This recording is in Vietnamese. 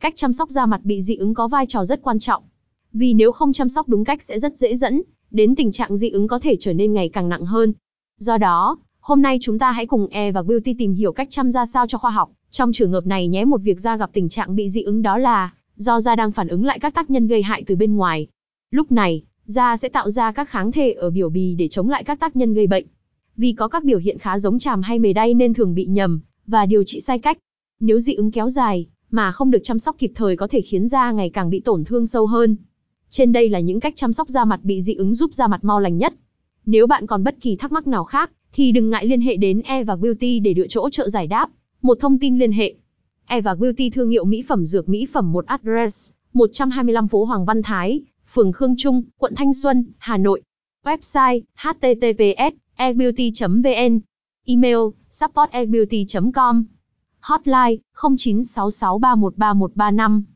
cách chăm sóc da mặt bị dị ứng có vai trò rất quan trọng. Vì nếu không chăm sóc đúng cách sẽ rất dễ dẫn đến tình trạng dị ứng có thể trở nên ngày càng nặng hơn. Do đó, hôm nay chúng ta hãy cùng E và Beauty tìm hiểu cách chăm da sao cho khoa học. Trong trường hợp này nhé một việc da gặp tình trạng bị dị ứng đó là do da đang phản ứng lại các tác nhân gây hại từ bên ngoài. Lúc này, da sẽ tạo ra các kháng thể ở biểu bì để chống lại các tác nhân gây bệnh. Vì có các biểu hiện khá giống chàm hay mề đay nên thường bị nhầm và điều trị sai cách. Nếu dị ứng kéo dài mà không được chăm sóc kịp thời có thể khiến da ngày càng bị tổn thương sâu hơn. Trên đây là những cách chăm sóc da mặt bị dị ứng giúp da mặt mau lành nhất. Nếu bạn còn bất kỳ thắc mắc nào khác, thì đừng ngại liên hệ đến E và Beauty để được chỗ trợ giải đáp. Một thông tin liên hệ. E và Beauty thương hiệu mỹ phẩm dược mỹ phẩm một address, 125 phố Hoàng Văn Thái, phường Khương Trung, quận Thanh Xuân, Hà Nội. Website https ebeauty.vn Email support com Hotline 0966313135